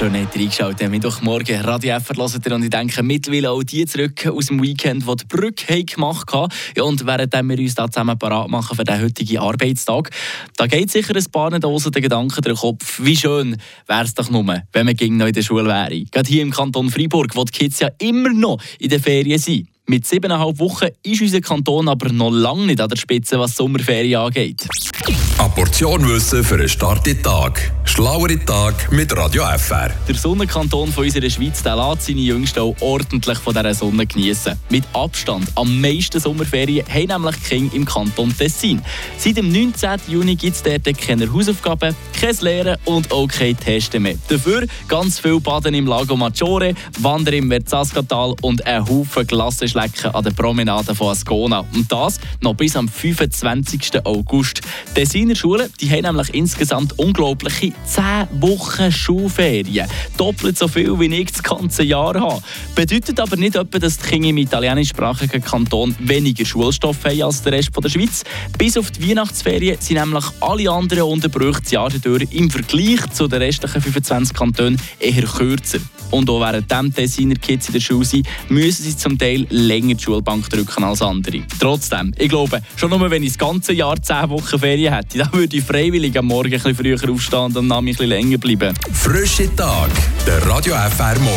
Schön, dass ihr reingeschaut habt. Mittwochmorgen Radio F verlassen und ich denke mittlerweile auch die zurück aus dem Weekend, die die Brücke gemacht haben. Ja, und während wir uns da zusammen parat machen für den heutigen Arbeitstag, da geht sicher ein paar Dosen der Gedanken durch den Kopf. Wie schön wäre es doch nur, wenn man noch in der Schule wäre. Gerade hier im Kanton Freiburg, wo die Kids ja immer noch in den Ferien sind. Mit siebeneinhalb Wochen ist unser Kanton aber noch lange nicht an der Spitze, was Sommerferien angeht. Eine Portion Wissen für einen starken Tag. Schlauere Tag mit Radio FR. Der Sonnenkanton von unserer Schweiz der lässt seine Jüngsten auch ordentlich von dieser Sonne genießen. Mit Abstand am meisten Sommerferien haben nämlich die Kinder im Kanton Tessin. Seit dem 19. Juni gibt es dort keine Hausaufgaben, kein Lehren und auch keine Tests mehr. Dafür ganz viel Baden im Lago Maggiore, Wandern im Verzascatal und ein Haufen Glassenschlecken an der Promenade von Ascona. Und das noch bis am 25. August. Tessiner Schulen die haben nämlich insgesamt unglaubliche 10 Wochen Schulferien. Doppelt so viel, wie ich das ganze Jahr habe. Bedeutet aber nicht etwa, dass die Kinder im italienischsprachigen Kanton weniger Schulstoff haben als der Rest der Schweiz. Bis auf die Weihnachtsferien sind nämlich alle anderen Unterbrüche das Jahr durch im Vergleich zu den restlichen 25 Kantonen eher kürzer. Und auch während dem Tessiner Kids in der Schule sind, müssen sie zum Teil länger die Schulbank drücken als andere. Trotzdem, ich glaube, schon nur wenn ich das ganze Jahr 10 Wochen Ferien hätte, dann würde ich freiwillig am Morgen ein bisschen früher aufstehen und am Abend länger bleiben. Frische Tag, der Radio FR Morgen.